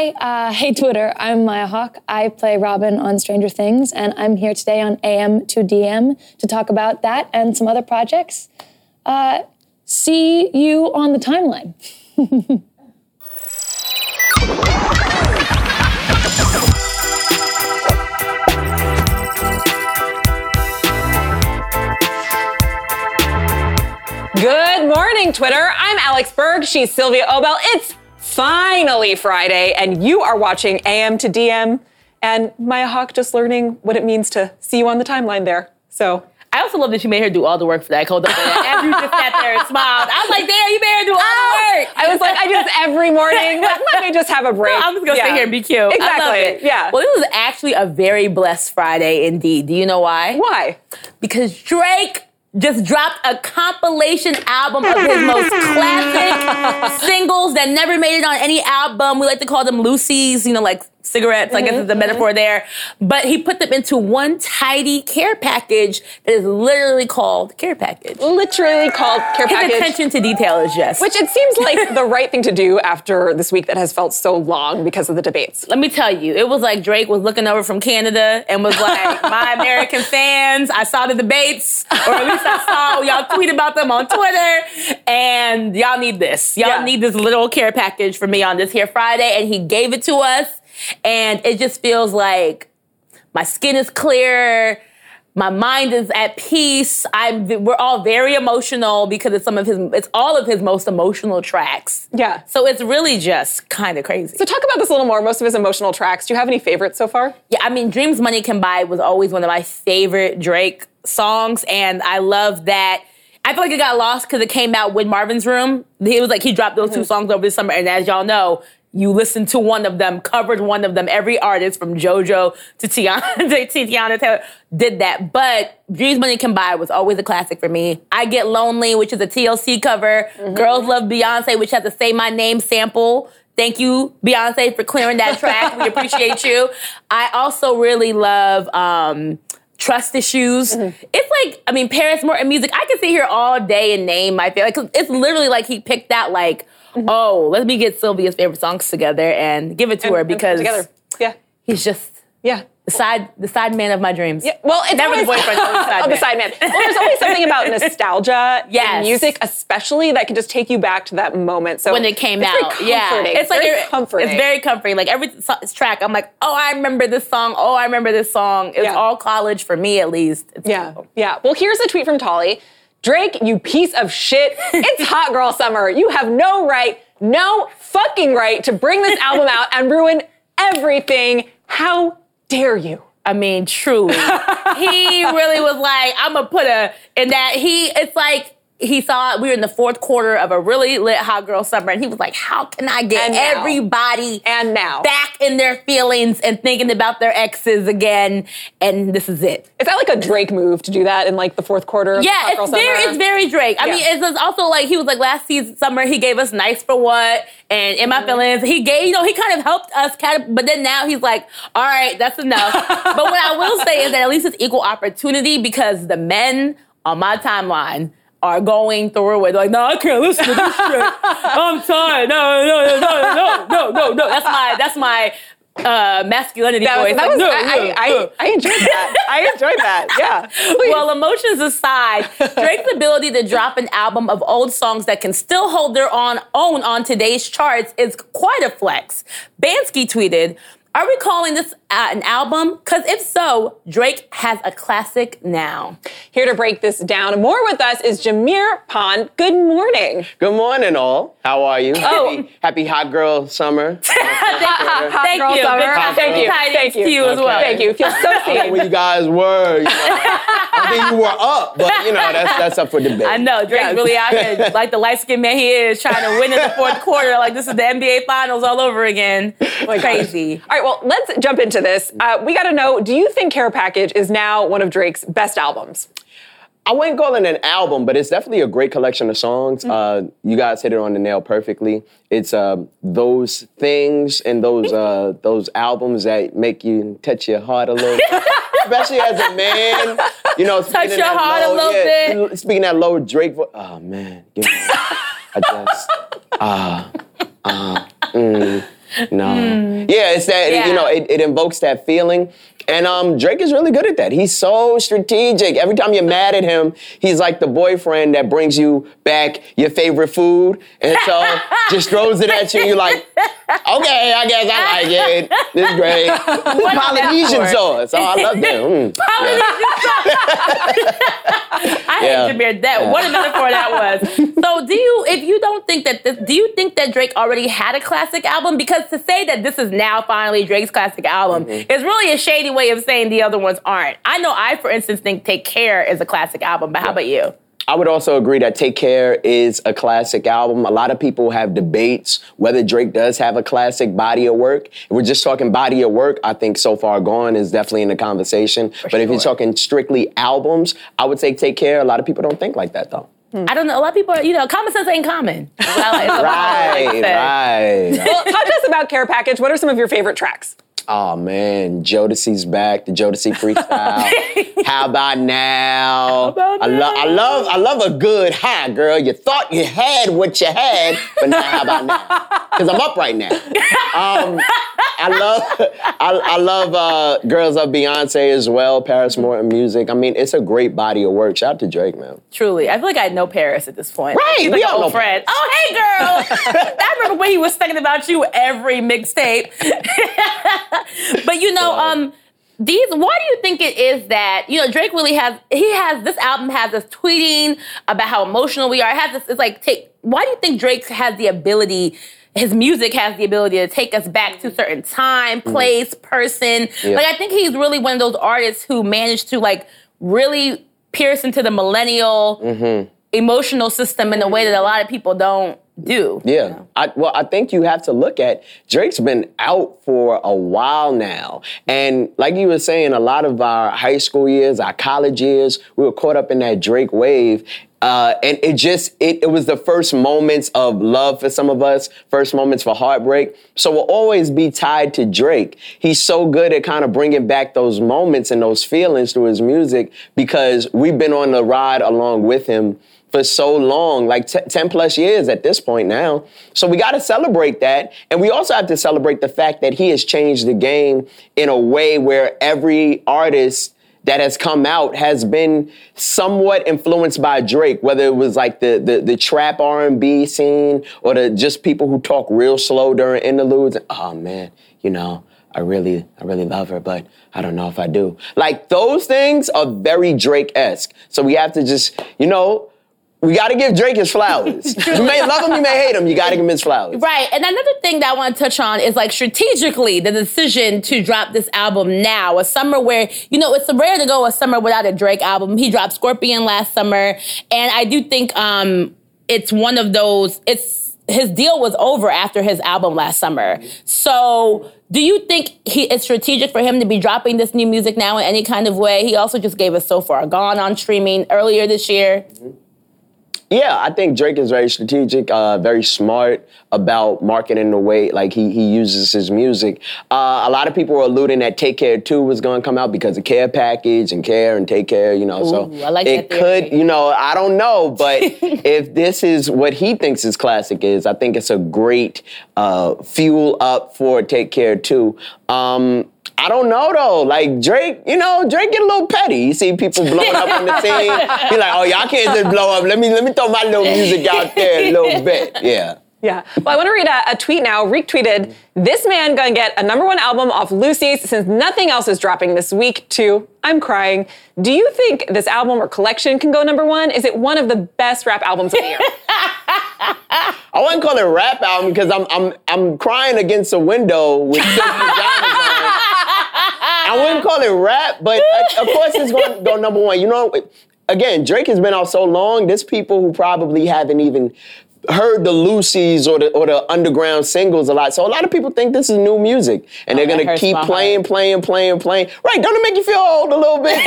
Hi, uh, hey Twitter. I'm Maya Hawke. I play Robin on Stranger Things, and I'm here today on AM to DM to talk about that and some other projects. Uh, see you on the timeline. Good morning, Twitter. I'm Alex Berg. She's Sylvia Obel. It's finally Friday, and you are watching AM to DM. And Maya Hawke just learning what it means to see you on the timeline there. So I also love that you made her do all the work for that. Hold up, Andrew just sat there and smiled. I was like, damn, you made her do all the work. I was like, I just every morning, let, let me just have a break. No, I'm just gonna Yeah. sit here and be cute. Exactly. Yeah. Well, this was actually a very blessed Friday indeed. Do you know why? Why? Because Drake just dropped a compilation album of his most classic singles that never made it on any album. We like to call them loosies, you know, like cigarettes, I guess is the mm-hmm, metaphor mm-hmm. there. But he put them into one tidy care package that is literally called Care Package. Literally called care His package. attention to detail is just. Which it seems like the right thing to do after this week that has felt so long because of the debates. let me tell you, it was like Drake was looking over from Canada and was like, "My American fans, I saw the debates, or at least I saw y'all tweet about them on Twitter, and y'all need this. Y'all Yeah. need this little care package for me on this here Friday." And he gave it to us, and it just feels like my skin is clear. My mind is at peace. I'm. We're all very emotional because it's some of his. It's all of his most emotional tracks. Yeah. So it's really just kind of crazy. So talk about this a little more. Most of his emotional tracks. Do you have any favorites so far? Yeah, I mean, Dreams Money Can Buy was always one of my favorite Drake songs, and I love that. I feel like it got lost because it came out with Marvin's Room. He was like he dropped those two mm-hmm. songs over the summer, and as y'all know, you listened to one of them, covered one of them. Every artist from JoJo to Teyana, to Teyana Taylor did that. But Dreams Money Can Buy was always a classic for me. I Get Lonely, which is a TLC cover. Girls Love Beyonce, which has the Say My Name sample. Thank you, Beyonce, for clearing that track. we appreciate you. I also really love um, Trust Issues. It's like, I mean, Paris Morton music. I could sit here all day and name my favorite. 'cause it's literally like he picked out like, Mm-hmm. oh, let me get Sylvia's favorite songs together and give it to her And- put because. Yeah. he's just Yeah. the side, the side man of my dreams. Yeah, well, it's Never the boyfriend, always side oh, the side man. Well, there's always something about nostalgia Yes. in music, especially that can just take you back to that moment. So when it came out. Yeah, it's like very comforting. It's very comforting. Like every track, I'm like, oh, I remember this song. Oh, I remember this song. It's Yeah. all college for me, at least. It's yeah, yeah. Well, here's a tweet from Tolly. Drake, you piece of shit. It's hot girl summer. You have no right, no fucking right to bring this album out and ruin everything. How dare you? I mean, truly, he really was like, I'm gonna put a in that he. It's like he saw we were in the fourth quarter of a really lit hot girl summer, and he was like, How can I get And everybody And now. back in their feelings and thinking about their exes again? And this is it. Is that like a Drake move to do that in like the fourth quarter? Of Yeah, Hot Girl it's very, Summer? it's very Drake. I Yeah. mean, it's just also like he was like last season summer he gave us "Nice for What" and "In Mm-hmm. My Feelings." He gave, you know, he kind of helped us, kind of, but then now he's like, "All right, that's enough." but what I will say is that at least it's equal opportunity because the men on my timeline. Are going through it like, no, I can't listen to this shit. I'm tired. No, no, no, no, no, no, no, no. That's my, that's my uh, masculinity That was, voice. that Like, was no, I, no, I, no. I, I enjoyed that. I enjoyed that. Yeah. Please. Well, emotions aside, Drake's ability to drop an album of old songs that can still hold their own, own on today's charts is quite a flex. Bansky tweeted, Are we calling this uh, an album? Because if so, Drake has a classic now. Here to break this down more with us is Jameer Pond. Good morning. Good morning, all. How are you? Oh. Happy, happy hot girl summer. Hot Thank girl you. summer. Hot Thank girl. you. tidings Thank you. to you as Okay. well. Thank you. Feel so I don't know seen. where you guys were. You know. I think you were up, but you know that's that's up for debate. I know Drake's Yes. really out here, like the light skinned man he is, trying to win in the fourth quarter. Like this is the NBA Finals all over again. Crazy. All right, well, let's jump into this. Uh, we got to know do you think Care Package is now one of Drake's best albums? I wouldn't call it an album, but it's definitely a great collection of songs. Uh, you guys hit it on the nail perfectly. It's uh, those things and those uh, those albums that make you touch your heart a little, especially as a man. You know, speaking your that heart a little yeah, bit. Speaking that low Drake voice. Oh man, I just ah ah. mm. No. Hmm. Yeah, it's that Yeah. you know it, it invokes that feeling. And um, Drake is really good at that. He's so strategic. Every time you're mad at him, he's like the boyfriend that brings you back your favorite food, and so just throws it at you. You're like, okay, I guess I like it. This is great. a Polynesian metaphor. sauce. Oh, I love that. Mm. I Yeah. hate Jameer. That what a metaphor that was. So, do you, if you don't think that this, do you think that Drake already had a classic album? Because to say that this is now finally Drake's classic album Mm-hmm. is really a shady way of saying the other ones aren't. I know I, for instance, think Take Care is a classic album, but how about you? I would also agree that Take Care is a classic album. A lot of people have debates whether Drake does have a classic body of work. If we're just talking body of work, I think So Far Gone is definitely in the conversation. but if you're talking strictly albums, I would say Take Care. A lot of people don't think like that though. Hmm. I don't know. A lot of people, are, you know, common sense ain't common. That's what I like- that's what I like to Right, right. Well, talk to us about Care Package. What are some of your favorite tracks? Oh man, Jodeci's back. The Jodeci freestyle. How about now? about I love, I love, I love a good hi, girl. You thought you had what you had, but now how about now? Because I'm up right now. Um, I love, I, I love uh, Girls of Beyonce as well. Paris Morton music. I mean, it's a great body of work. Shout out to Drake, man. Truly, I feel like I know Paris at this point. Right, He's we like all an old know friend. Oh, hey, girl. I remember when he was thinking about you every mixtape. but you know, um, these. Why do you think it is that you know Drake really has? He has this album has us tweeting about how emotional we are. It has this. It's like take. Why do you think Drake has the ability? His music has the ability to take us back to certain time, place, person. Yeah. Like I think he's really one of those artists who managed to like really pierce into the millennial emotional system in a way that a lot of people don't do. Yeah. I, well, I think you have to look at Drake's been out for a while now. And like you were saying, a lot of our high school years, our college years, we were caught up in that Drake wave. Uh, and it just, it, it was the first moments of love for some of us, first moments for heartbreak. So we'll always be tied to Drake. He's so good at kind of bringing back those moments and those feelings through his music because we've been on the ride along with him for so long, like t- 10 plus years at this point now. So we got to celebrate that. And we also have to celebrate the fact that he has changed the game in a way where every artist that has come out has been somewhat influenced by Drake, whether it was like the the, the trap R&B scene or the just people who talk real slow during interludes. Oh man, you know, I really, I really love her, but I don't know if I do. Like those things are very Drake-esque. So we have to just, you know, we got to give Drake his flowers. you may love him, you may hate him. You got to give him his flowers. Right. And another thing that I want to touch on is like strategically the decision to drop this album now, a summer where, you know, it's rare to go a summer without a Drake album. He dropped Scorpion last summer. And I do think um, it's one of those, it's, his deal was over after his album last summer. So, do you think he, it's strategic for him to be dropping this new music now in any kind of way? He also just gave us So Far Gone on streaming earlier this year. Yeah, I think Drake is very strategic, uh, very smart about marketing the way like he he uses his music. Uh, a lot of people were alluding that Take Care 2 was going to come out because of Care Package and Care and Take Care, you know. so Ooh, I like it could, you know, I don't know, but if this is what he thinks his classic is, I think it's a great uh, fuel up for Take Care 2. Um, I don't know though. Like Drake, you know, Drake get a little petty. You see people blowing up on the scene. He like, oh y'all can't just blow up. Let me let me throw my little music out there a little bit. Yeah. Yeah. Well, I want to read a, a tweet now. Reek tweeted, "This man gonna get a number one album off loosies since nothing else is dropping this week." Too. I'm crying. Do you think this album or collection can go number one? Is it one of the best rap albums of the year? I wouldn't call it a rap album because I'm I'm I'm crying against a window with silk pajamas on. I wouldn't call it rap, but uh, of course it's going to go number one. You know, again, Drake has been out so long. There's people who probably haven't even heard the loosies or the or the underground singles a lot. So a lot of people think this is new music, and they're gonna keep playing, playing, playing, playing. Right? Don't it make you feel old a little bit?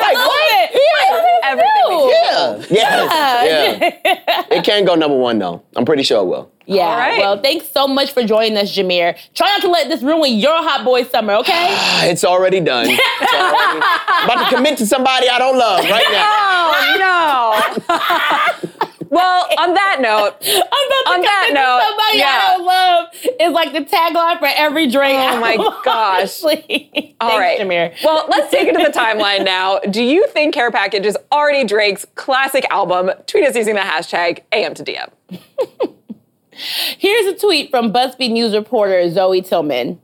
like what? Yeah. Everything. Yeah. Yes. Yeah. It can go number one though. I'm pretty sure it will. Yeah. All right. Well, thanks so much for joining us, Jameer. Try not to let this ruin your hot boy summer, okay? It's already done. It's already, I'm about to commit to somebody I don't love right now. Oh no. Well, on that note, I'm about to On that convince note, somebody yeah. I don't love is like the tagline for every Drake Oh album. my gosh. honestly. All Thanks, right. Jameer. Well, let's take it to the timeline now. Do you think Care Package is already Drake's classic album? Tweet us using the hashtag AM to DM. Here's a tweet from BuzzFeed News reporter Zoe Tillman.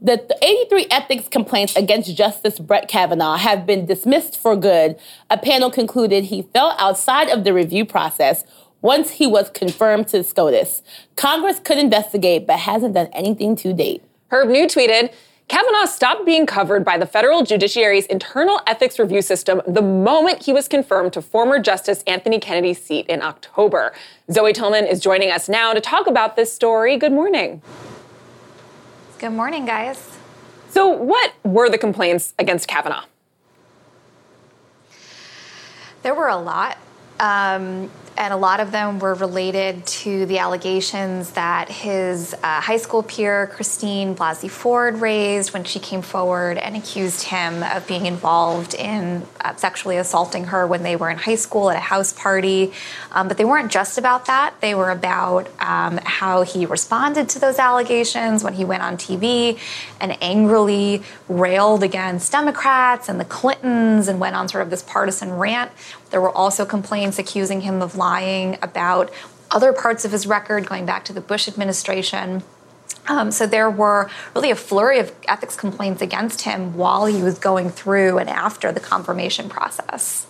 The the 83 ethics complaints against Justice Brett Kavanaugh have been dismissed for good. A panel concluded he fell outside of the review process once he was confirmed to SCOTUS. Congress could investigate, but hasn't done anything to date. Herb New tweeted, Kavanaugh stopped being covered by the federal judiciary's internal ethics review system the moment he was confirmed to former Justice Anthony Kennedy's seat in October. Zoe Tillman is joining us now to talk about this story. Good morning. Good morning, guys. So, what were the complaints against Kavanaugh? There were a lot. Um, and a lot of them were related to the allegations that his uh, high school peer, Christine Blasey Ford, raised when she came forward and accused him of being involved in uh, sexually assaulting her when they were in high school at a house party. Um, but they weren't just about that, they were about um, how he responded to those allegations when he went on TV and angrily railed against Democrats and the Clintons and went on sort of this partisan rant. There were also complaints accusing him of lying about other parts of his record going back to the Bush administration. Um, so there were really a flurry of ethics complaints against him while he was going through and after the confirmation process.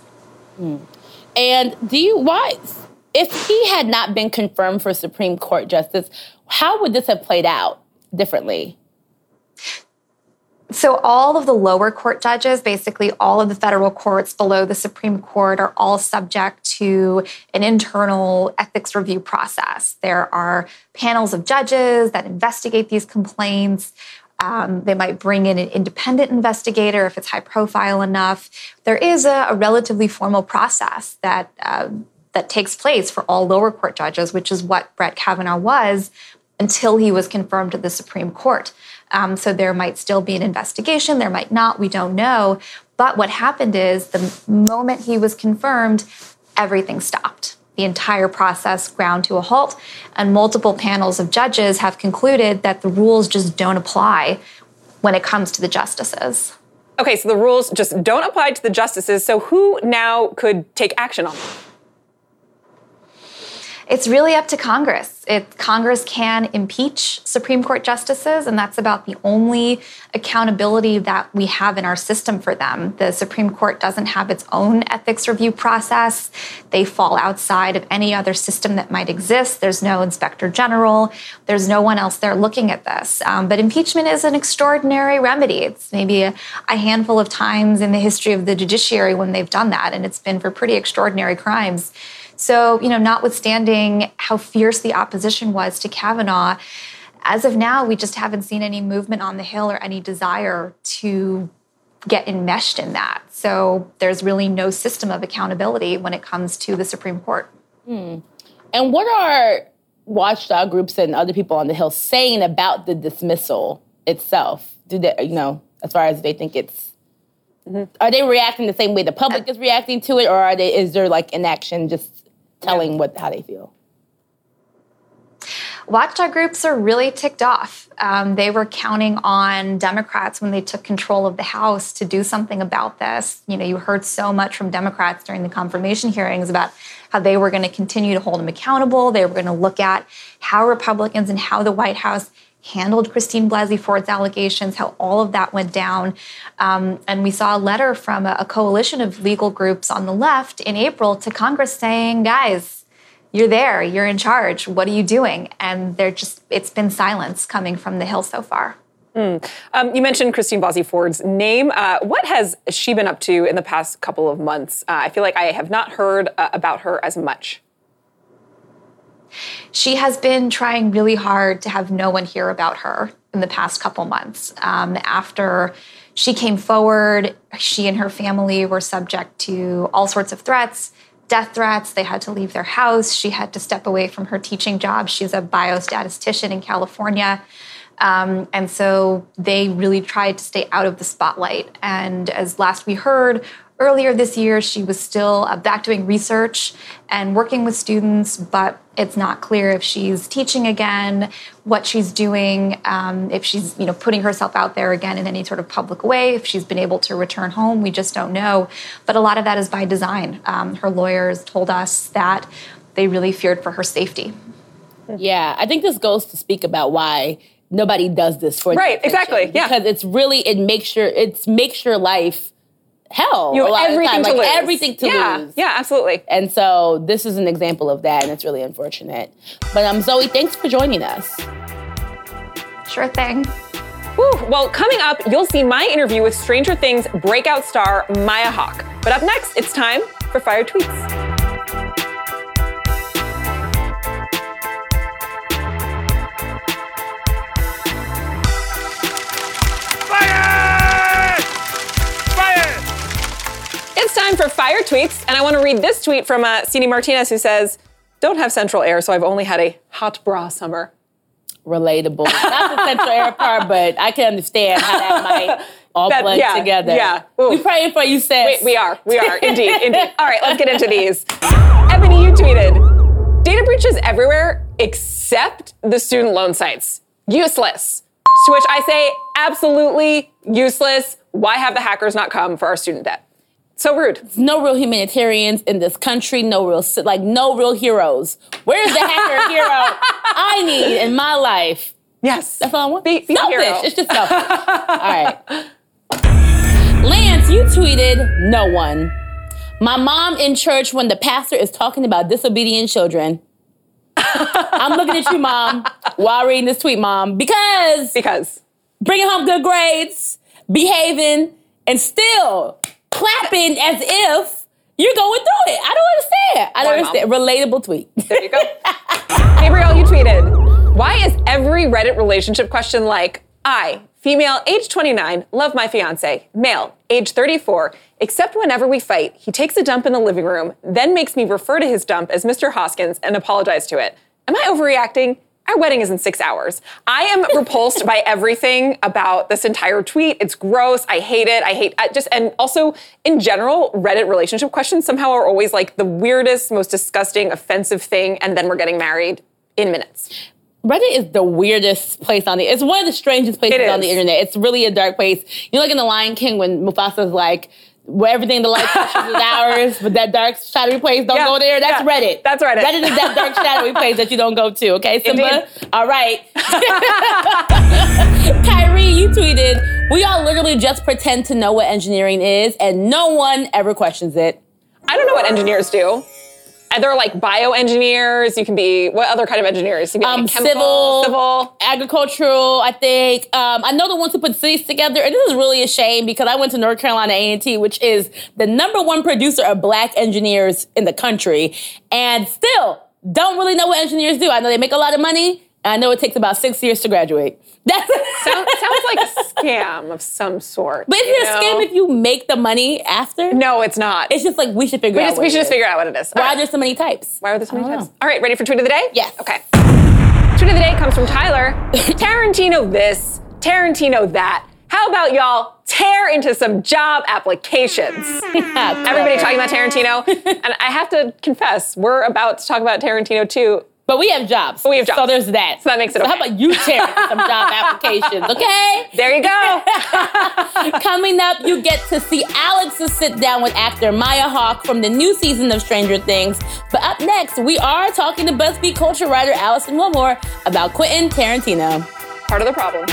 And do you why if he had not been confirmed for Supreme Court justice, how would this have played out differently? So, all of the lower court judges, basically all of the federal courts below the Supreme Court, are all subject to an internal ethics review process. There are panels of judges that investigate these complaints. Um, they might bring in an independent investigator if it's high profile enough. There is a, a relatively formal process that uh, that takes place for all lower court judges, which is what Brett Kavanaugh was until he was confirmed to the Supreme Court. Um, so there might still be an investigation, there might not, we don't know. But what happened is the moment he was confirmed, everything stopped. The entire process ground to a halt, and multiple panels of judges have concluded that the rules just don't apply when it comes to the justices. Okay, so the rules just don't apply to the justices. So, who now could take action on them? It's really up to Congress. It, Congress can impeach Supreme Court justices, and that's about the only accountability that we have in our system for them. The Supreme Court doesn't have its own ethics review process. They fall outside of any other system that might exist. There's no inspector general, there's no one else there looking at this. Um, but impeachment is an extraordinary remedy. It's maybe a, a handful of times in the history of the judiciary when they've done that, and it's been for pretty extraordinary crimes. So, you know, notwithstanding how fierce the opposition was to Kavanaugh, as of now, we just haven't seen any movement on the Hill or any desire to get enmeshed in that. So there's really no system of accountability when it comes to the Supreme Court. Hmm. And what are watchdog groups and other people on the Hill saying about the dismissal itself? Do they, you know, as far as they think it's, mm-hmm. are they reacting the same way the public uh, is reacting to it, or are they? Is there like inaction just telling what how they feel? Watchdog groups are really ticked off. Um, they were counting on Democrats when they took control of the House to do something about this. You know, you heard so much from Democrats during the confirmation hearings about how they were going to continue to hold them accountable. They were going to look at how Republicans and how the White House handled Christine Blasey Ford's allegations, how all of that went down. Um, and we saw a letter from a, a coalition of legal groups on the left in April to Congress saying, guys, you're there, you're in charge. What are you doing? And they're just, it's been silence coming from the Hill so far. Um, you mentioned Christine Blasey Ford's name. Uh, what has she been up to in the past couple of months? Uh, I feel like I have not heard uh, about her as much. She has been trying really hard to have no one hear about her in the past couple months. Um, after she came forward, she and her family were subject to all sorts of threats, death threats. They had to leave their house. She had to step away from her teaching job. She's a biostatistician in California. Um, and so they really tried to stay out of the spotlight. And as last we heard, earlier this year, she was still uh, back doing research and working with students, but it's not clear if she's teaching again, what she's doing, um, if she's you know putting herself out there again in any sort of public way, if she's been able to return home. We just don't know. But a lot of that is by design. Um, her lawyers told us that they really feared for her safety. Yeah, I think this goes to speak about why nobody does this for Right, attention. exactly, yeah. Because it's really it makes your it's makes your life hell. You a lot have of the everything time. to like, lose. Everything to yeah, lose. Yeah, absolutely. And so this is an example of that, and it's really unfortunate. But um, Zoe, thanks for joining us. Sure thing. Whew. Well, coming up, you'll see my interview with Stranger Things breakout star Maya Hawke. But up next, it's time for Fire Tweets. Fire Tweets, and I want to read this tweet from uh, Cini Martinez who says, Don't have central air, so I've only had a hot bra summer. Relatable. Not the central air part, but I can understand how that might all That- blend yeah, together. yeah. Ooh. We praying for you, sis. We, we are, we are, indeed, indeed. All right, let's get into these. Ebony, you tweeted, data breaches everywhere except the student loan sites. Useless. To which I say, absolutely useless. Why have the hackers not come for our student debt? So rude. no real humanitarians in this country, no real like no real heroes. Where's the hacker hero I need in my life? Yes. That's all I want. Be, be selfish. It's just selfish. all right. Lance, you tweeted no one. My mom in church when the pastor is talking about disobedient children. I'm looking at you, mom, while reading this tweet, mom, because because bringing home good grades, behaving, and still clapping as if you're going through it. I don't understand. I don't Why, understand. Relatable tweet. There you go. Gabrielle, you tweeted, why is every Reddit relationship question like, I, female, age 29, love my fiance, male, age 34, except whenever we fight, he takes a dump in the living room, then makes me refer to his dump as Mr. Hoskins and apologize to it. Am I overreacting? Our wedding is in six hours. I am repulsed by everything about this entire tweet. It's gross. I hate it. I hate I just, and also in general, Reddit relationship questions somehow are always like the weirdest, most disgusting, offensive thing, and then we're getting married in minutes. Reddit is the weirdest place on the. It's one of the strangest places on the internet. It's really a dark place. You know, like in The Lion King when Mufasa's like, where everything the light touches is ours, but that dark shadowy place don't Yeah, go there. That's yeah. Reddit. That's Reddit. Reddit is that dark shadowy place that you don't go to. Okay, Simba. Indeed. All right. Kyrie, you tweeted, "We all literally just pretend to know what engineering is, and no one ever questions it." I don't know what engineers do. And They're like bioengineers. You can be what other kind of engineers? You can be um, like chemical, civil, civil. agricultural. I think um, I know the ones who put cities together, and this is really a shame because I went to North Carolina A and T, which is the number one producer of black engineers in the country, and still don't really know what engineers do. I know they make a lot of money. And I know it takes about six years to graduate. That's Sounds, sounds like a scam of some sort. But isn't it a scam if you make the money after? No, it's not. It's just like we should figure we out. just, what we it should just is. figure out what it is. Why All are there so many types? Why are there so many types? know. All right, ready for tweet of the day? Yes. Okay. Tweet of the day comes from Tyler. Tarantino this, Tarantino that. How about y'all tear into some job applications? Everybody talking about Tarantino. and I have to confess, we're about to talk about Tarantino too. But we have jobs. we have jobs. So there's that. So that makes it how okay. about you tear some job applications, okay? There you go. Coming up, you get to see Alex's sit down with actor Maya Hawke from the new season of Stranger Things. But up next, we are talking to BuzzFeed culture writer Alison Willmore about Quentin Tarantino. Part of the problem.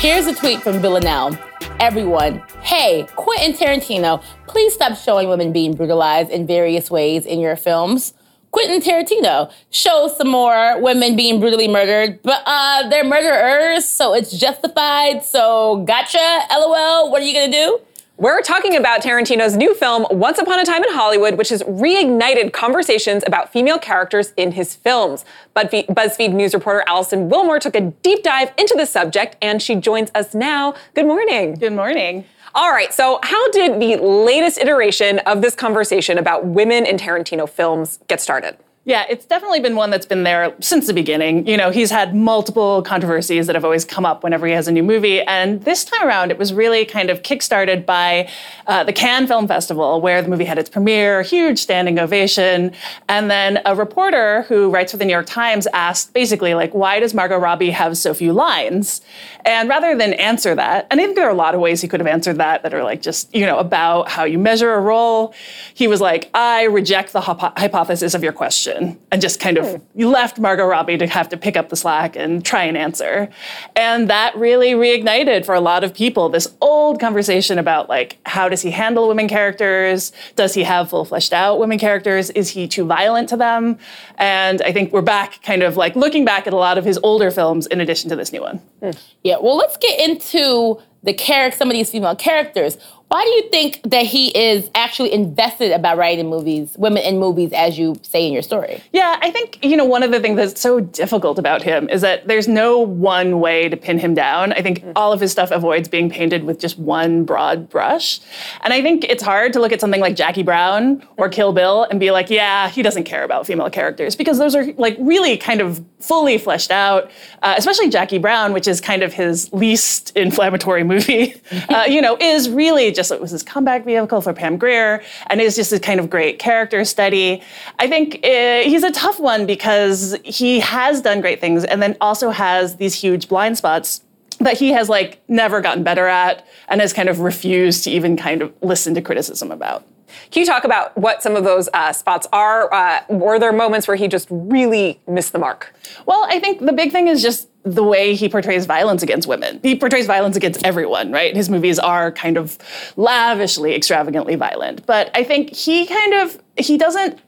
Here's a tweet from Villanelle. Everyone, hey, Quentin Tarantino, please stop showing women being brutalized in various ways in your films. Quentin Tarantino show some more women being brutally murdered, but uh, they're murderers, so it's justified. So gotcha, lol. What are you gonna do? We're talking about Tarantino's new film, Once Upon a Time in Hollywood, which has reignited conversations about female characters in his films. BuzzFeed News reporter Alison Willmore took a deep dive into the subject, and she joins us now. Good morning. Good morning. All right, so how did the latest iteration of this conversation about women in Tarantino films get started? Yeah, it's definitely been one that's been there since the beginning. You know, he's had multiple controversies that have always come up whenever he has a new movie. And this time around, it was really kind of kickstarted by uh, the Cannes Film Festival, where the movie had its premiere, huge standing ovation. And then a reporter who writes for the New York Times asked basically, like, why does Margot Robbie have so few lines? And rather than answer that, and I think there are a lot of ways he could have answered that that are like just, you know, about how you measure a role, he was like, I reject the hypo- hypothesis of your question and just kind of hmm. you left Margot Robbie to have to pick up the slack and try and answer. And that really reignited for a lot of people this old conversation about like how does he handle women characters? Does he have full fleshed out women characters? Is he too violent to them? And I think we're back kind of like looking back at a lot of his older films in addition to this new one. Hmm. Yeah, well, let's get into the character, some of these female characters. Why do you think that he is actually invested about writing movies, women in movies, as you say in your story? Yeah, I think, you know, one of the things that's so difficult about him is that there's no one way to pin him down. I think all of his stuff avoids being painted with just one broad brush. And I think it's hard to look at something like Jackie Brown or Kill Bill and be like, yeah, he doesn't care about female characters because those are like really kind of fully fleshed out, uh, especially Jackie Brown, which is kind of his least inflammatory movie, uh, you know, is really just it was his comeback vehicle for Pam Grier, and is just a kind of great character study. I think uh, he's a tough one because he has done great things, and then also has these huge blind spots that he has like never gotten better at, and has kind of refused to even kind of listen to criticism about. Can you talk about what some of those uh, spots are? Uh, were there moments where he just really missed the mark? Well, I think the big thing is just the way he portrays violence against women. He portrays violence against everyone, right? His movies are kind of lavishly, extravagantly violent. But I think he kind of he doesn't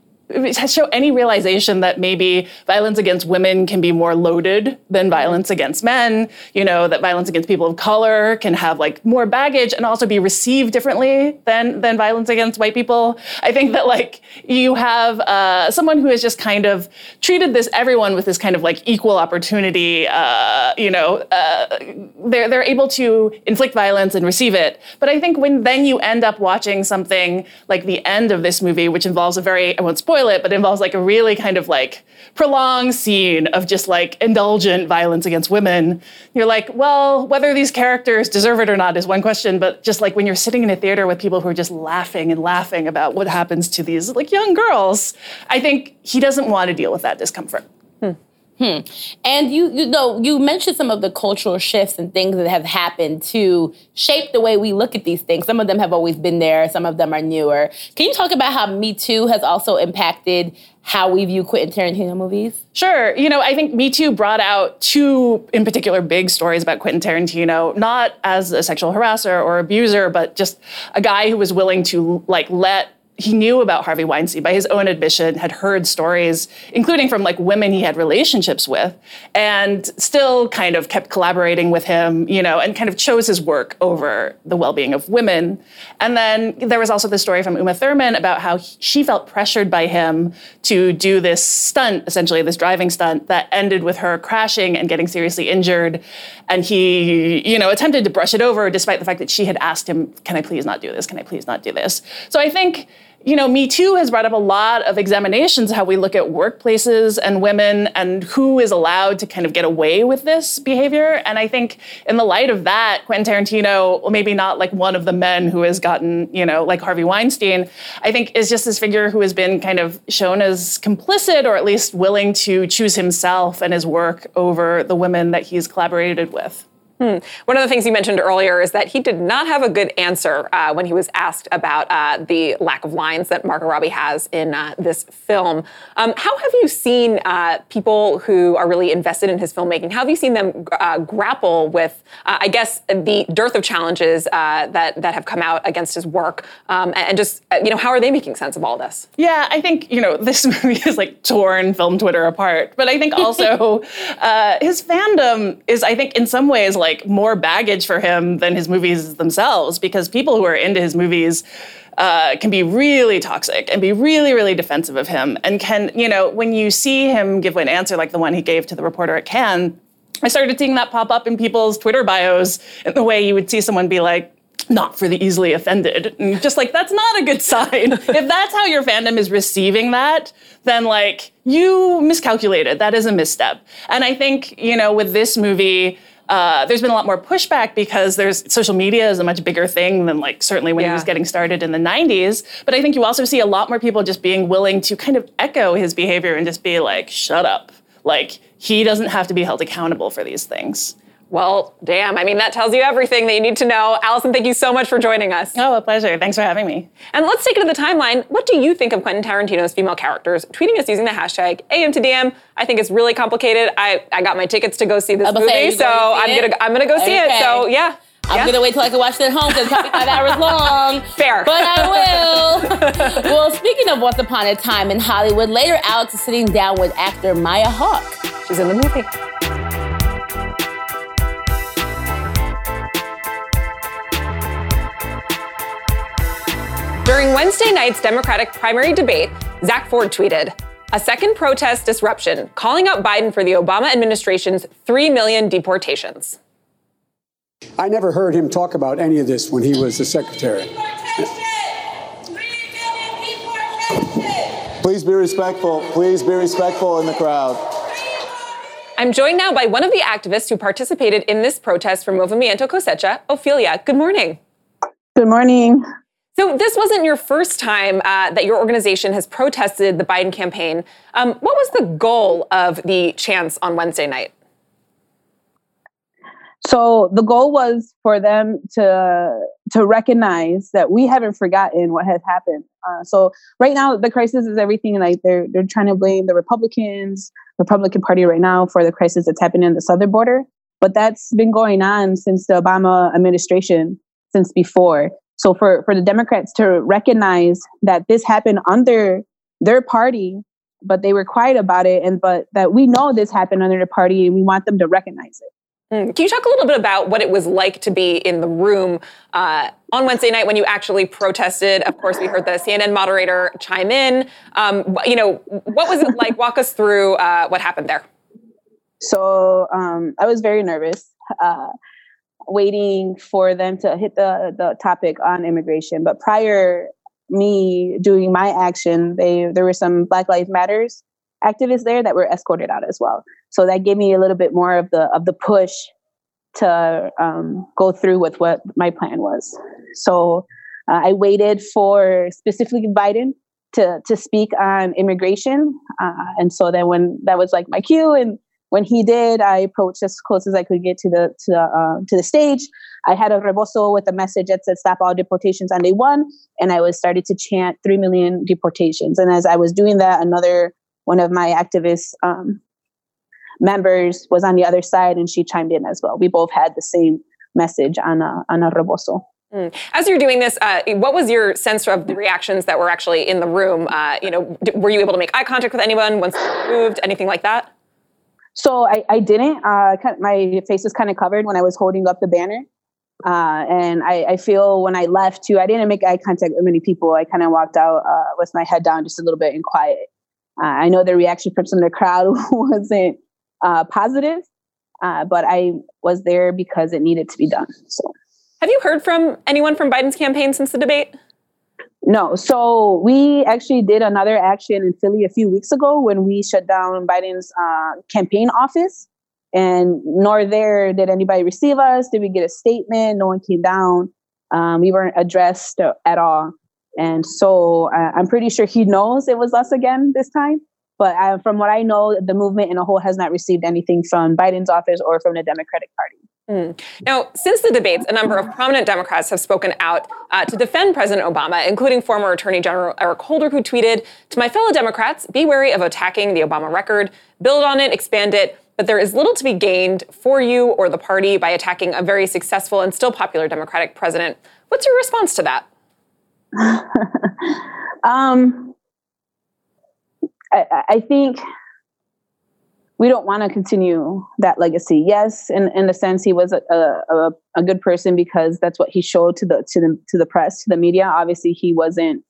show any realization that maybe violence against women can be more loaded than violence against men. You know that violence against people of color can have like more baggage and also be received differently than than violence against white people. I think that like you have uh, someone who has just kind of treated this everyone with this kind of like equal opportunity. Uh, you know, uh, they're they're able to inflict violence and receive it. But I think when then you end up watching something like the end of this movie, which involves a very I won't spoil it, but involves like a really kind of like prolonged scene of just like indulgent violence against women. You're like, well, whether these characters deserve it or not is one question, but just like when you're sitting in a theater with people who are just laughing and laughing about what happens to these like young girls, I think he doesn't want to deal with that discomfort. Hmm. And you, you know, you mentioned some of the cultural shifts and things that have happened to shape the way we look at these things. Some of them have always been there, some of them are newer. Can you talk about how Me Too has also impacted how we view Quentin Tarantino movies? Sure. You know, I think Me Too brought out two, in particular, big stories about Quentin Tarantino, not as a sexual harasser or abuser, but just a guy who was willing to, like, let he knew about Harvey Weinstein by his own admission, had heard stories, including from like women he had relationships with, and still kind of kept collaborating with him, you know, and kind of chose his work over the well-being of women. And then there was also the story from Uma Thurman about how he, she felt pressured by him to do this stunt, essentially this driving stunt that ended with her crashing and getting seriously injured. And he, you know, attempted to brush it over despite the fact that she had asked him, "Can I please not do this? Can I please not do this?" So I think you know, Me Too has brought up a lot of examinations how we look at workplaces and women and who is allowed to kind of get away with this behavior. And I think in the light of that, Quentin Tarantino, well, maybe not like one of the men who has gotten, you know, like Harvey Weinstein, I think is just this figure who has been kind of shown as complicit or at least willing to choose himself and his work over the women that he's collaborated with. Hmm. One of the things you mentioned earlier is that he did not have a good answer uh, when he was asked about uh, the lack of lines that Margot Robbie has in uh, this film. Um, how have you seen uh, people who are really invested in his filmmaking? How have you seen them uh, grapple with, uh, I guess, the dearth of challenges that that have come out against his work, um, and just you know, how are they making sense of all this? Yeah, I think you know this movie is like torn film Twitter apart, but I think also his fandom is, I think, in some ways like like more baggage for him than his movies themselves because people who are into his movies uh, can be really toxic and be really, really defensive of him. And can, you know, when you see him give an answer like the one he gave to the reporter at Cannes, I started seeing that pop up in people's Twitter bios in the way you would see someone be like, not for the easily offended. And just like, that's not a good sign. if that's how your fandom is receiving that, then like you miscalculated. That is a misstep. And I think, you know, with this movie, uh, there's been a lot more pushback because there's social media is a much bigger thing than like certainly when Yeah. he was getting started in the 90s. But I think you also see a lot more people just being willing to kind of echo his behavior and just be like, shut up. Like he doesn't have to be held accountable for these things. Well, damn. I mean, that tells you everything that you need to know. Alison, thank you so much for joining us. Oh, a pleasure. Thanks for having me. And let's take it to the timeline. What do you think of Quentin Tarantino's female characters? Tweeting us using the hashtag AM to DM. I think it's really complicated. I, I got my tickets to go see this I was about to say, movie, so going to see I'm gonna I'm gonna go see it. So yeah. I'm Yeah. gonna wait till I can watch it at home because it's probably five hours long. Fair. But I will. well, speaking of Once Upon a Time in Hollywood, later Alex is sitting down with actor Maya Hawke. She's in the movie. During Wednesday night's Democratic primary debate, Zack Ford tweeted, a second protest disruption, calling out Biden for the Obama administration's 3 million deportations. I never heard him talk about any of this when he was the secretary. Please be respectful. Please be respectful in the crowd. I'm joined now by one of the activists who participated in this protest for Movimiento Cosecha, Ophelia. Good morning. Good morning. So, this wasn't your first time uh, that your organization has protested the Biden campaign. Um, what was the goal of the chants on Wednesday night? So the goal was for them to to recognize that we haven't forgotten what has happened. Uh, so right now, the crisis is everything. Like they're they're trying to blame the Republicans, Republican Party right now for the crisis that's happening in the southern border. But that's been going on since the Obama administration, since before. So for for the Democrats to recognize that this happened under their party, but they were quiet about it, and but that we know this happened under the party, and we want them to recognize it. Mm. Can you talk a little bit about what it was like to be in the room uh, on Wednesday night when you actually protested? Of course, we heard the CNN moderator chime in. Um, you know, what was it like? Walk us through uh, what happened there. So um, I was very nervous, uh, waiting for them to hit the the topic on immigration. But prior me doing my action, they there were some Black Lives Matters activists there that were escorted out as well. So that gave me a little bit more of the of the push to um, go through with what my plan was. So uh, I waited for specifically Biden to to speak on immigration, uh, and so then when that was like my cue, and when he did, I approached as close as I could get to the to the uh, to the stage. I had a rebozo with a message that said "Stop all deportations" on day one, and I was started to chant three million deportations. And as I was doing that, another one of my activist um, members was on the other side, and she chimed in as well. We both had the same message on a on a rebozo. Mm. As you're doing this, uh, what was your sense of the reactions that were actually in the room? Uh, you know, d- were you able to make eye contact with anyone once they moved? Anything like that? So I, I didn't. Uh, my face was kind of covered when I was holding up the banner. Uh, and I, I feel when I left too, I didn't make eye contact with many people. I kind of walked out uh, with my head down just a little bit and quiet. Uh, I know the reaction from some of the crowd wasn't uh, positive, uh, but I was there because it needed to be done. So. Have you heard from anyone from Biden's campaign since the debate? No. So we actually did another action in Philly a few weeks ago when we shut down Biden's uh, campaign office. And nor there did anybody receive us. Did we get a statement? No one came down. Um, we weren't addressed at all. And so uh, I'm pretty sure he knows it was us again this time. But uh, from what I know, the movement in a whole has not received anything from Biden's office or from the Democratic Party. Mm. Now, since the debates, a number of prominent Democrats have spoken out uh, to defend President Obama, including former Attorney General Eric Holder, who tweeted To my fellow Democrats, be wary of attacking the Obama record, build on it, expand it, but there is little to be gained for you or the party by attacking a very successful and still popular Democratic president. What's your response to that? um, I, I think we don't want to continue that legacy. Yes, in, in the sense he was a, a, a good person because that's what he showed to the to the to the press, to the media. Obviously, he wasn't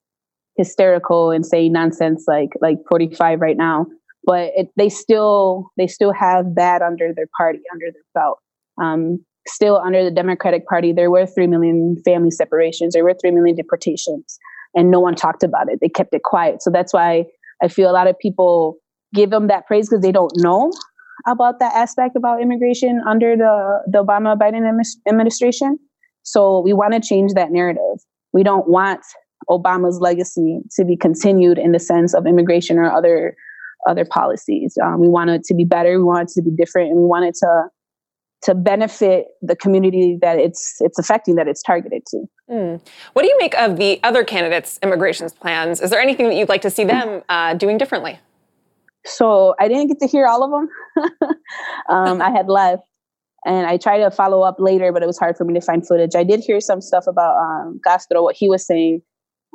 hysterical and saying nonsense like like 45 right now. But it, they still they still have bad under their party, under their belt. Um, still under the Democratic Party, there were 3 million family separations, there were 3 million deportations, and no one talked about it. They kept it quiet. So that's why I feel a lot of people give them that praise because they don't know about that aspect about immigration under the, the Obama Biden administration. So we want to change that narrative. We don't want Obama's legacy to be continued in the sense of immigration or other other policies. Um, we want it to be better. We want it to be different, and we want it to to benefit the community that it's it's affecting that it's targeted to. Mm. What do you make of the other candidates' immigration plans? Is there anything that you'd like to see them uh, doing differently? So I didn't get to hear all of them. um, I had left, and I tried to follow up later, but it was hard for me to find footage. I did hear some stuff about um, Castro, what he was saying,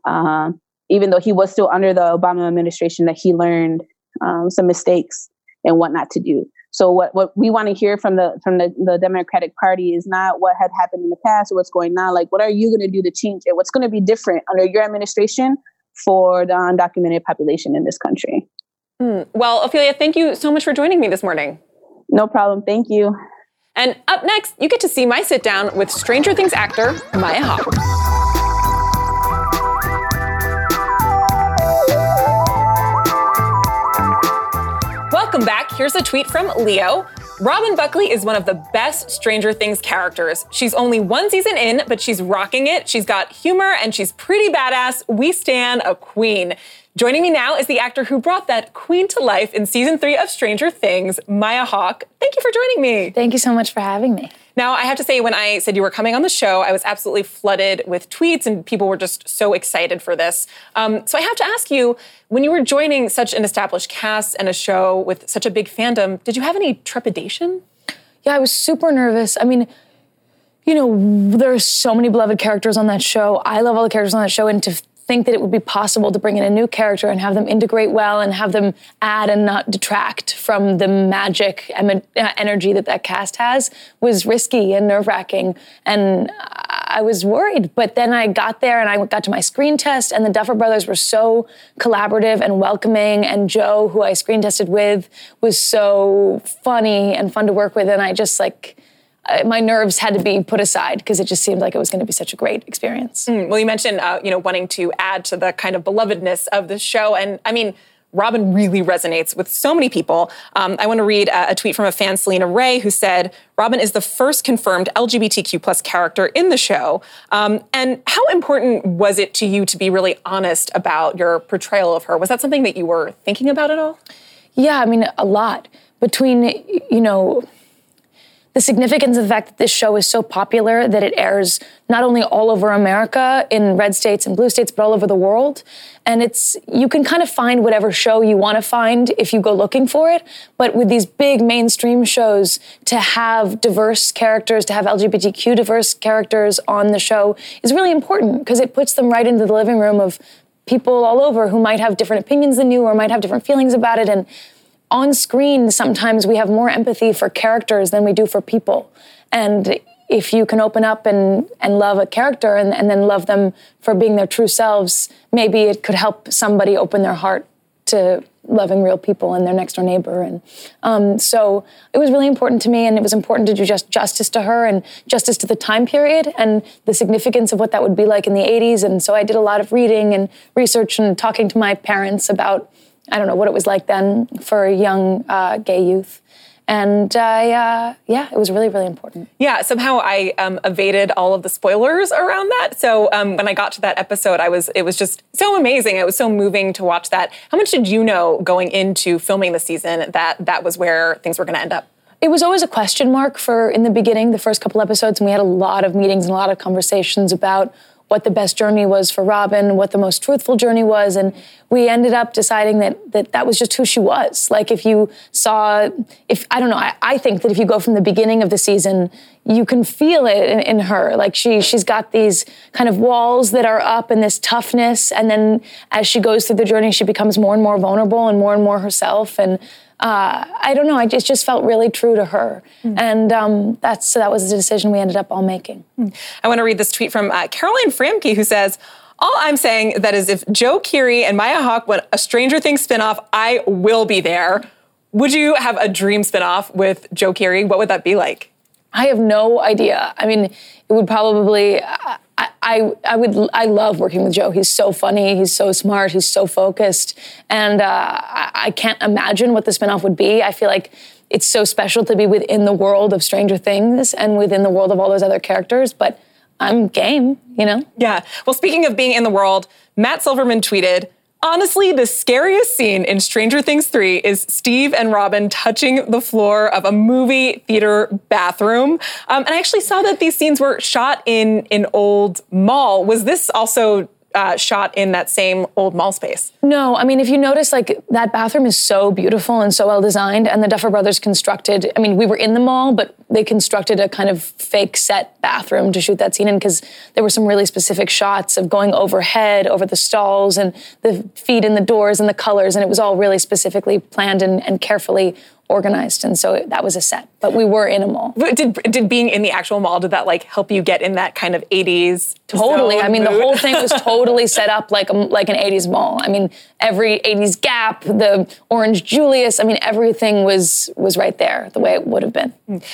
um, even though he was still under the Obama administration, that he learned um, some mistakes and what not to do. So what, what we want to hear from the from the, the Democratic Party is not what had happened in the past or what's going on. Like, what are you going to do to change it? What's going to be different under your administration for the undocumented population in this country? Mm. Well, Ophelia, thank you so much for joining me this morning. No problem. Thank you. And up next, you get to see my sit down with Stranger Things actor Maya Hawke. Welcome back. Here's a tweet from Leo. Robin Buckley is one of the best Stranger Things characters. She's only one season in, but she's rocking it. She's got humor and she's pretty badass. We stand a queen. Joining me now is the actor who brought that queen to life in season three of Stranger Things, Maya Hawke. Thank you for joining me. Thank you so much for having me. Now, I have to say, when I said you were coming on the show, I was absolutely flooded with tweets, and people were just so excited for this. Um, so I have to ask you when you were joining such an established cast and a show with such a big fandom, did you have any trepidation? Yeah, I was super nervous. I mean, you know, there are so many beloved characters on that show. I love all the characters on that show, and to think that it would be possible to bring in a new character and have them integrate well and have them add and not detract from the magic em- uh, energy that that cast has was risky and nerve wracking. And I was worried. But then I got there and I got to my screen test, and the Duffer Brothers were so collaborative and welcoming. And Joe, who I screen tested with, was so funny and fun to work with. And I just like, my nerves had to be put aside because it just seemed like it was going to be such a great experience. Mm, well, you mentioned uh, you know wanting to add to the kind of belovedness of the show, and I mean. Robin really resonates with so many people. Um, I want to read a, a, tweet from a fan, Selena Ray, who said, "Robin is the first confirmed LGBTQ plus character in the show." Um, and how important was it to you to be really honest about your portrayal of her? Was that something that you were thinking about at all? Yeah, I mean, a lot between you know the significance of the fact that this show is so popular that it airs not only all over America in red states and blue states, but all over the world. And it's, you can kind of find whatever show you want to find if you go looking for it. But with these big mainstream shows, to have diverse characters, to have LGBTQ diverse characters on the show is really important because it puts them right into the living room of people all over who might have different opinions than you or might have different feelings about it. And on screen, sometimes we have more empathy for characters than we do for people. And if you can open up and, and love a character and, and then love them for being their true selves, maybe it could help somebody open their heart to loving real people and their next door neighbor. And um, so it was really important to me, and it was important to do just justice to her and justice to the time period and the significance of what that would be like in the 80s. And so I did a lot of reading and research and talking to my parents about I don't know what it was like then for young uh, gay youth. And uh, uh, yeah, it was really, really important. Yeah, somehow I um, evaded all of the spoilers around that. So um, when I got to that episode, I was it was just so amazing. It was so moving to watch that. How much did you know going into filming the season that that was where things were going to end up? It was always a question mark for in the beginning, the first couple episodes, and we had a lot of meetings and a lot of conversations about what the best journey was for Robin, what the most truthful journey was, and we ended up deciding that that that was just who she was. Like if you saw, if I don't know, I, I think that if you go from the beginning of the season, you can feel it in, in her. Like she she's got these kind of walls that are up and this toughness, and then as she goes through the journey, she becomes more and more vulnerable and more and more herself and uh, I don't know. I just just felt really true to her, mm. and um, that's so that was the decision we ended up all making. Mm. I want to read this tweet from uh, Caroline Framke, who says. All I'm saying that is if Joe Keery and Maya Hawke want a Stranger Things spinoff, I will be there. Would you have a dream spinoff with Joe Keery? What would that be like? I have no idea. I mean, it would probably. I, I, I would I love working with Joe. He's so funny. He's so smart. He's so focused, and uh, I, I can't imagine what the spinoff would be. I feel like it's so special to be within the world of Stranger Things and within the world of all those other characters. But I'm game, you know. Yeah. Well, speaking of being in the world, Matt Silverman tweeted. Honestly, the scariest scene in Stranger Things 3 is Steve and Robin touching the floor of a movie theater bathroom. Um, and I actually saw that these scenes were shot in an old mall. Was this also uh, shot in that same old mall space. No, I mean, if you notice, like that bathroom is so beautiful and so well designed, and the Duffer Brothers constructed. I mean, we were in the mall, but they constructed a kind of fake set bathroom to shoot that scene in because there were some really specific shots of going overhead over the stalls and the feet in the doors and the colors, and it was all really specifically planned and, and carefully organized and so that was a set but we were in a mall. Did did being in the actual mall did that like help you get in that kind of 80s totally. i mean mood? the whole thing was totally set up like a, like an 80s mall. I mean every 80s gap the orange julius i mean everything was was right there the way it would have been.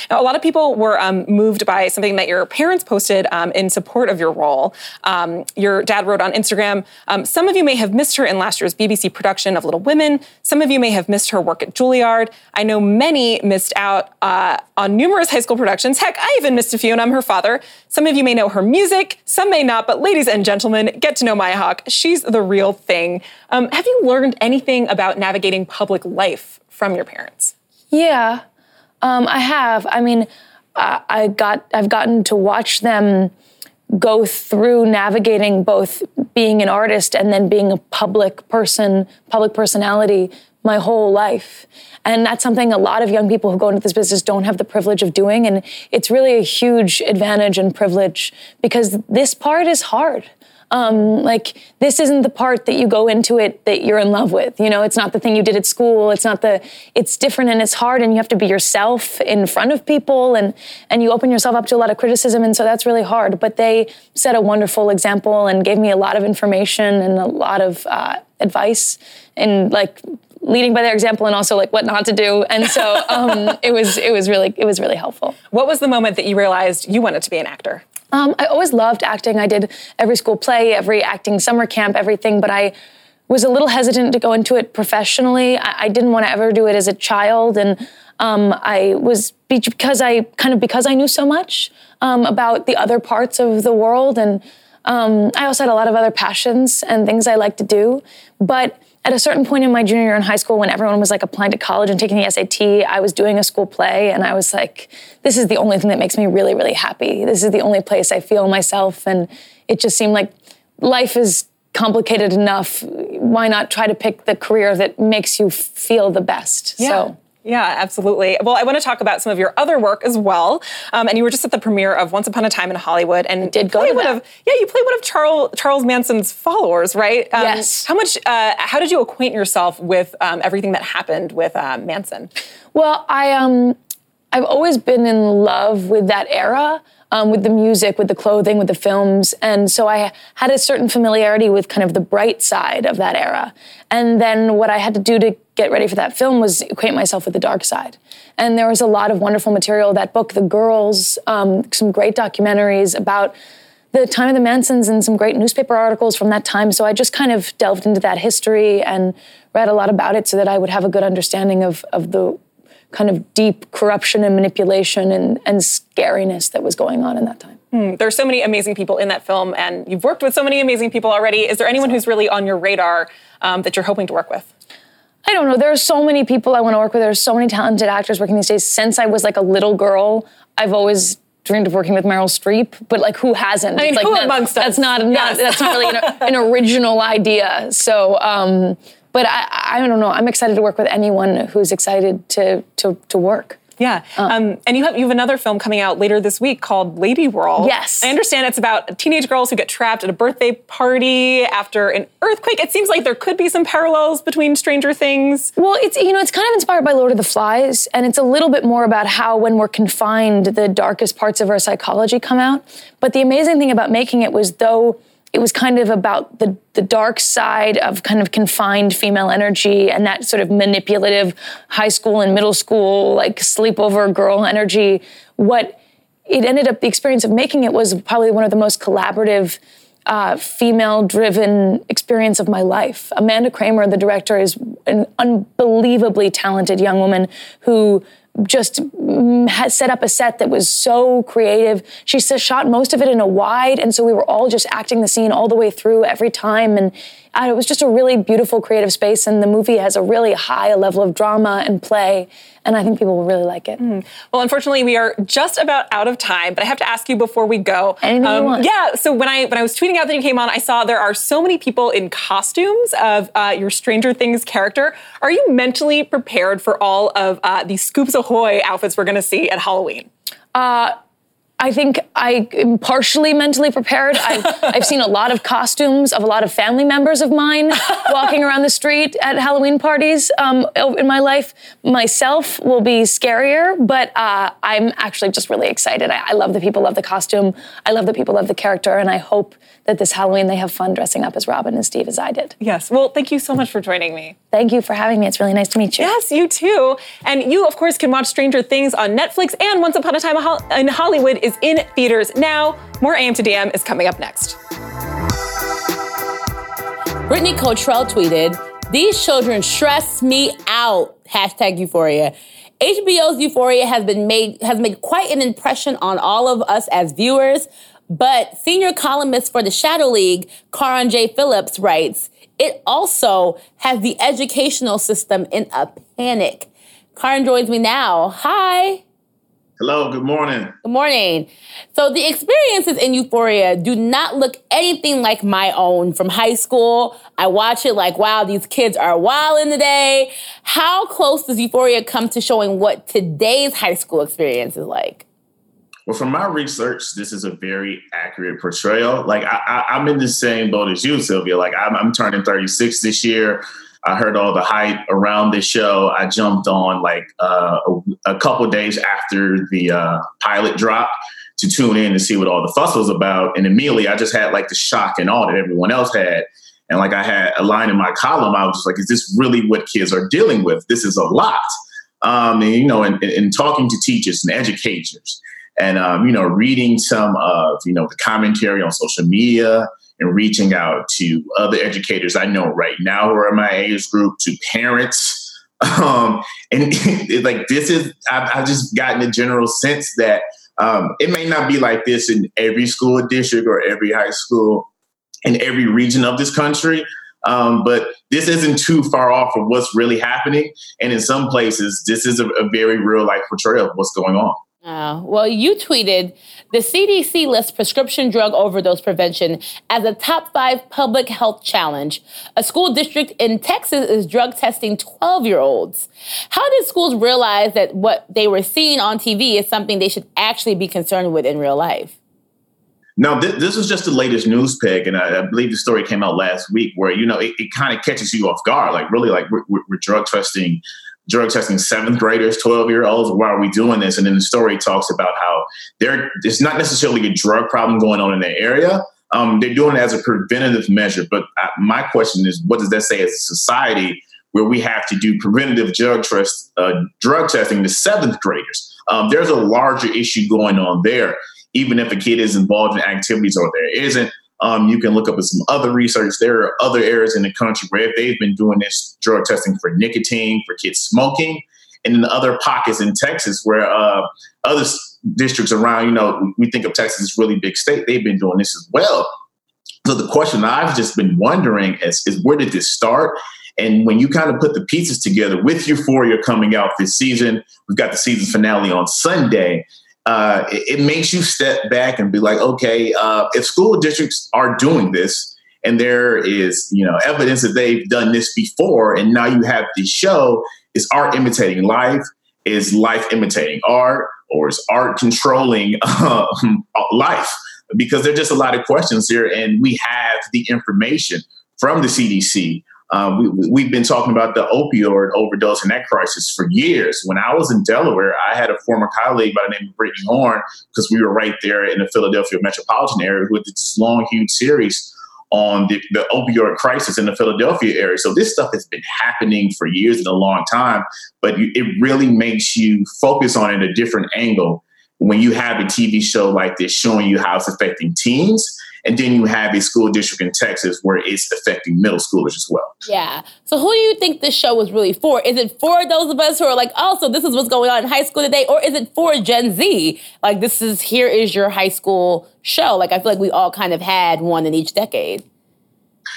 Now, a lot of people were um, moved by something that your parents posted um, in support of your role. Um, your dad wrote on instagram um, some of you may have missed her in last year's bbc production of little women. Some of you may have missed her work at juilliard. I I know many missed out uh, on numerous high school productions. Heck, I even missed a few, and I'm her father. Some of you may know her music, some may not, but ladies and gentlemen, get to know Maya Hawke. She's the real thing. Um, have you learned anything about navigating public life from your parents? Yeah, um, I have. I mean, I got I've gotten to watch them go through navigating both being an artist and then being a public person, public personality my whole life. And that's something a lot of young people who go into this business don't have the privilege of doing. And it's really a huge advantage and privilege because this part is hard. Um, like this isn't the part that you go into it that you're in love with. You know, it's not the thing you did at school. It's not the. It's different and it's hard, and you have to be yourself in front of people, and and you open yourself up to a lot of criticism, and so that's really hard. But they set a wonderful example and gave me a lot of information and a lot of uh, advice, and like leading by their example and also like what not to do. And so um, it was it was really it was really helpful. What was the moment that you realized you wanted to be an actor? Um, I always loved acting. I did every school play, every acting summer camp, everything. But I was a little hesitant to go into it professionally. I, I didn't want to ever do it as a child, and um, I was because I kind of because I knew so much um, about the other parts of the world, and um, I also had a lot of other passions and things I like to do, but at a certain point in my junior year in high school when everyone was like applying to college and taking the SAT, I was doing a school play and I was like, this is the only thing that makes me really, really happy. This is the only place I feel myself. And it just seemed like life is complicated enough. Why not try to pick the career that makes you feel the best? Yeah. So yeah, absolutely. Well, I want to talk about some of your other work as well. Um, and you were just at the premiere of Once Upon a Time in Hollywood, and I did go to one of yeah, you played one of Charles Charles Manson's followers, right? Um, yes. How much? Uh, how did you acquaint yourself with um, everything that happened with uh, Manson? Well, I um, I've always been in love with that era um, with the music, with the clothing, with the films. And so I had a certain familiarity with kind of the bright side of that era. And then what I had to do to get ready for that film was acquaint myself with the dark side. And there was a lot of wonderful material. That book, The Girls, um, some great documentaries about the time of the Mansons and some great newspaper articles from that time. So I just kind of delved into that history and read a lot about it so that I would have a good understanding of, of the kind of deep corruption and manipulation and, and scariness that was going on in that time. Hmm. There's so many amazing people in that film, and you've worked with so many amazing people already. Is there anyone who's really on your radar um, that you're hoping to work with? I don't know. There are so many people I want to work with. There's so many talented actors working these days. Since I was like a little girl, I've always dreamed of working with Meryl Streep, but like who hasn't? I mean, like, who that, amongst that's us? Not, not Yes. that's not really an, an original idea. So, um, but I, I don't know. I'm excited to work with anyone who's excited to to to work. Yeah, um, and you have you have another film coming out later this week called Ladyworld. Yes. I understand it's about teenage girls who get trapped at a birthday party after an earthquake. It seems like there could be some parallels between Stranger Things. Well, it's you know it's kind of inspired by Lord of the Flies, and it's a little bit more about how when we're confined, the darkest parts of our psychology come out. But the amazing thing about making it was though it was kind of about the the dark side of kind of confined female energy and that sort of manipulative high school and middle school like sleepover girl energy. What it ended up the experience of making it was probably one of the most collaborative uh, female driven experience of my life. Amanda Kramer, the director, is an unbelievably talented young woman who just set up a set that was so creative. She shot most of it in a wide, and so we were all just acting the scene all the way through every time. And uh, it was just a really beautiful creative space. And the movie has a really high level of drama and play and I think people will really like it. Mm. Well, unfortunately, we are just about out of time, but I have to ask you before we go. Anything um, you want. Yeah. So when I when I was tweeting out that you came on, I saw there are so many people in costumes of uh, your Stranger Things character. Are you mentally prepared for all of uh, the Scoops Ahoy outfits we're going to see at Halloween? Uh, I think I am partially mentally prepared. I've, I've, seen a lot of costumes of a lot of family members of mine walking around the street at Halloween parties um, in my life. Myself will be scarier, but uh, I'm actually just really excited. I, I love the people love the costume. I love the people love the character, and I hope that this Halloween they have fun dressing up as Robin and Steve as I did. Yes. Well, thank you so much for joining me. Thank you for having me. It's really nice to meet you. Yes, you too. And you, of course, can watch Stranger Things on Netflix and Once Upon a Time in Hollywood is in theaters now. More AM to DM is coming up next. Brittany Cottrell tweeted, These children stress me out. Hashtag euphoria. HBO's Euphoria has been made has made quite an impression on all of us as viewers. But senior columnist for the Shadow League, Karan J. Phillips, writes, it also has the educational system in a panic. Karan joins me now. Hi. Hello, good morning. Good morning. So, the experiences in Euphoria do not look anything like my own from high school. I watch it like, wow, these kids are wild in the day. How close does Euphoria come to showing what today's high school experience is like? Well, from my research, this is a very accurate portrayal. Like I, am in the same boat as you, Sylvia. Like I'm, I'm turning 36 this year. I heard all the hype around this show. I jumped on like uh, a, a, couple days after the uh, pilot dropped to tune in to see what all the fuss was about. And immediately I just had like the shock and awe that everyone else had. And like I had a line in my column, I was just like, is this really what kids are dealing with? This is a lot. Um, and, you know, and talking to teachers and educators and um, you know reading some of you know the commentary on social media and reaching out to other educators I know right now who are in my age group to parents. Um, and like this is, I've, I've, just gotten a general sense that um, it may not be like this in every school district or every high school in every region of this country. Um, but this isn't too far off of what's really happening. And in some places, this is a, a very real life portrayal of what's going on. Uh, well, you tweeted the CDC lists prescription drug overdose prevention as a top five public health challenge. A school district in Texas is drug testing 12 year olds. How did schools realize that what they were seeing on TV is something they should actually be concerned with in real life? No, th- this was just the latest news peg, and I, I, believe the story came out last week, where you know it, it kind of catches you off guard. Like really, like we're, we're drug testing drug testing seventh graders, 12 year olds. Why are we doing this? And then the story talks about how there it's not necessarily a drug problem going on in the area. Um, they're doing it as a preventative measure. But uh, my question is, what does that say as a society where we have to do preventative drug uh, drug testing to seventh graders? Um, there's a larger issue going on there. Even if a kid is involved in activities or there isn't, um, you can look up at some other research. There are other areas in the country where they've been doing this drug testing for nicotine, for kids smoking, and in other pockets in Texas where uh, other districts around, you know, we think of Texas as really big state. They've been doing this as well. So the question I've just been wondering is, is where did this start? And when you kind of put the pieces together with Euphoria coming out this season, we've got the season finale on Sunday uh, it, it, makes you step back and be like, okay, uh, if school districts are doing this and there is, you know, evidence that they've done this before, and now you have the show, is art imitating life? Is life imitating art? Or is art controlling uh, life? Because there are just a lot of questions here, and we have the information from the CDC uh, we, have been talking about the opioid overdose and that crisis for years. When I was in Delaware, I had a former colleague by the name of Brittany Horn, because we were right there in the Philadelphia metropolitan area, with this long, huge series on the, the opioid crisis in the Philadelphia area. So this stuff has been happening for years and a long time, but it really makes you focus on it a different angle when you have a TV show like this showing you how it's affecting teens, and then you have a school district in Texas where it's affecting middle schoolers as well. Yeah. So who do you think this show was really for? Is it for those of us who are like, oh, so this is what's going on in high school today? Or is it for Gen Z? Like this is here is your high school show. Like I feel like we all kind of had one in each decade.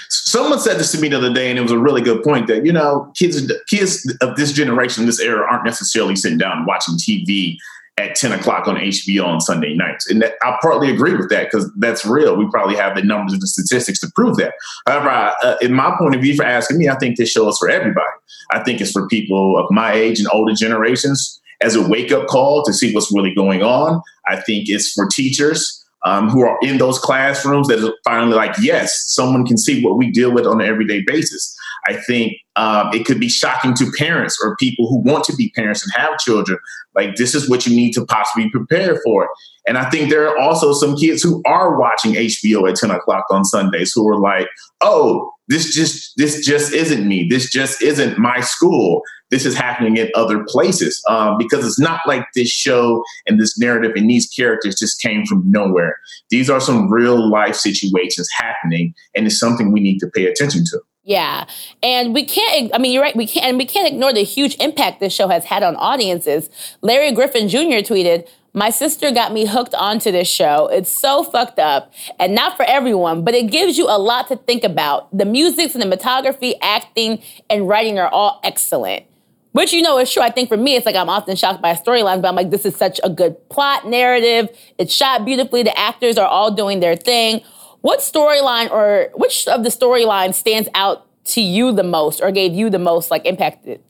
Someone said this to me the other day, and it was a really good point that you know kids kids of this generation, this era, aren't necessarily sitting down watching TV at 10 o'clock on HBO on Sunday nights. And that, I partly agree with that because that's real. We probably have the numbers and the statistics to prove that. However, I, uh, in my point of view, for asking me, I think this show is for everybody. I think it's for people of my age and older generations as a wake up call to see what's really going on. I think it's for teachers. Um, who are in those classrooms that are finally like, yes, someone can see what we deal with on an everyday basis. I think um, it could be shocking to parents or people who want to be parents and have children. Like, this is what you need to possibly prepare for. And I think there are also some kids who are watching HBO at 10 o'clock on Sundays who are like, oh, this just this just isn't me. This just isn't my school. This is happening in other places um, because it's not like this show and this narrative and these characters just came from nowhere. These are some real life situations happening, and it's something we need to pay attention to. Yeah. And we can't, I mean, you're right, we can't, and we can't ignore the huge impact this show has had on audiences. Larry Griffin Jr. tweeted, my sister got me hooked onto this show. It's so fucked up and not for everyone, but it gives you a lot to think about. The music, cinematography, acting, and writing are all excellent. Which you know is true. I think for me, it's like I'm often shocked by storylines, but I'm like, this is such a good plot narrative. It's shot beautifully. The actors are all doing their thing. What storyline or which of the storylines stands out to you the most or gave you the most like impacted?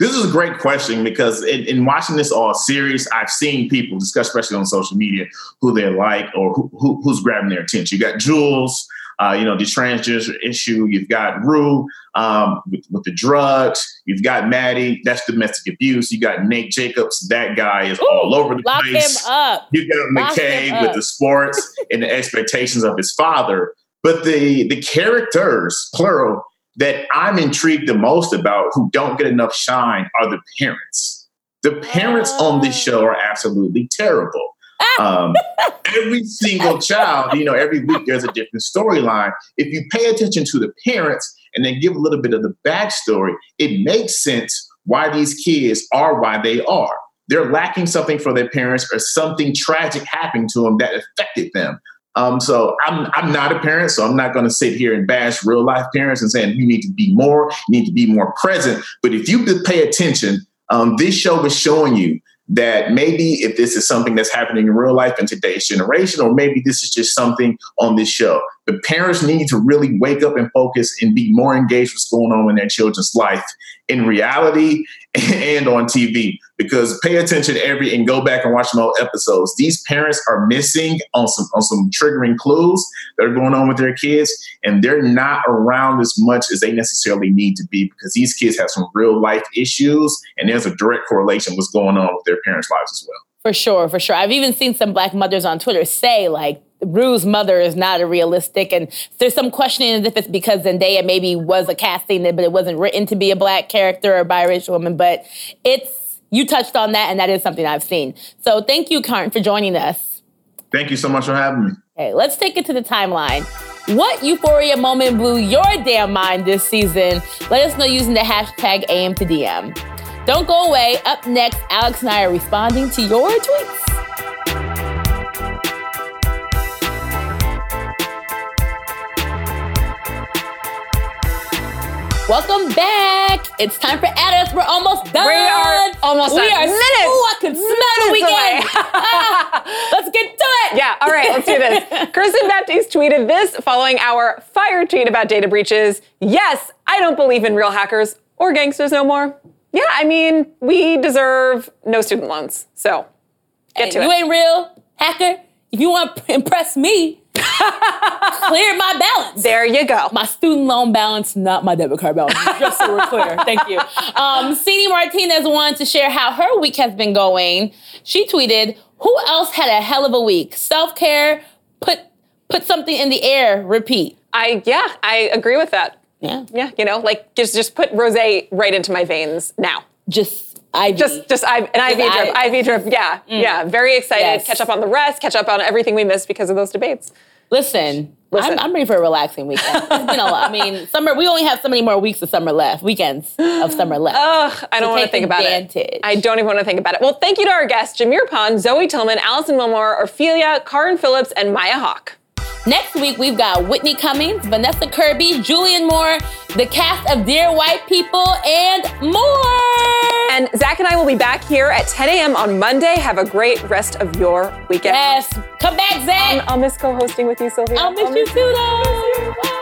This is a great question because in, in, watching this all series, I've seen people discuss, especially on social media, who they like or who, who, who's grabbing their attention. You got Jules, uh, you know, the transgender issue. You've got Rue um, with, with, the drugs. You've got Maddie. That's domestic abuse. You got Nate Jacobs. That guy is Ooh, all over the lock place. Him up. You got McKay with the sports and the expectations of his father. But the the characters, plural, that I'm intrigued the most about who don't get enough shine are the parents. The parents on this show are absolutely terrible. Um, every single child, you know, every week there's a different storyline. If you pay attention to the parents and then give a little bit of the backstory, it makes sense why these kids are why they are. They're lacking something for their parents or something tragic happened to them that affected them. Um, so I'm I'm not a parent, so I'm not going to sit here and bash real life parents and saying you need to be more, you need to be more present. But if you pay attention, um, this show is showing you that maybe if this is something that's happening in real life in today's generation, or maybe this is just something on this show. The parents need to really wake up and focus and be more engaged with what's going on in their children's life in reality and on TV because pay attention every and go back and watch some old episodes. These parents are missing on some on some triggering clues that are going on with their kids, and they're not around as much as they necessarily need to be because these kids have some real life issues, and there's a direct correlation what's going on with their parents' lives as well. For sure, for sure. I've even seen some black mothers on Twitter say like Rue's mother is not a realistic, and there's some questioning as if it's because Zendaya maybe was a casting, but it wasn't written to be a black character or a biracial woman. But it's you touched on that, and that is something I've seen. So thank you, Karn, for joining us. Thank you so much for having me. Okay, let's take it to the timeline. What euphoria moment blew your damn mind this season? Let us know using the hashtag AM to DM. Don't go away. Up next, Alex and I are responding to your tweets. Welcome back. It's time for Us. We're almost done. We are almost done. we are minutes. Oh, I can smell the weekend. ah, let's get to it. Yeah, all right, let's do this. Kirsten Baptiste tweeted this following our fire tweet about data breaches. Yes, I don't believe in real hackers or gangsters no more. Yeah, I mean, we deserve no student loans. So get hey, to you it. You ain't real hacker. If you want to impress me, clear my balance. There you go. My student loan balance, not my debit card balance. Just so we're clear. Thank you. Um, CD Martinez wanted to share how her week has been going. She tweeted, "Who else had a hell of a week? Self care. Put put something in the air. Repeat." I yeah, I agree with that. Yeah. Yeah, you know, like just just put rosé right into my veins now. Just Ivy. Just, just I, an IV drip, I- IV drip. Yeah, yeah. Very excited. Yes. Catch up on the rest. Catch up on everything we missed because of those debates. Listen, Listen. I'm, I'm ready for a relaxing weekend. A lot. I mean, summer. We only have so many more weeks of summer left. Weekends of summer left. Ugh, I don't So want to think about it. I don't even want to think about it. Well, thank you to our guests, Jameer Pond, Zoe Tillman, Alison Willmore, Ophelia, Karin Phillips, and Maya Hawke. Next week, we've got Whitney Cummings, Vanessa Kirby, Julianne Moore, the cast of Dear White People, and more. And Zack and I will be back here at 10 a.m. on Monday. Have a great rest of your weekend. yes, come back, Zack. Um, I'll miss co-hosting with you, Sylvia. I'll miss you too, though.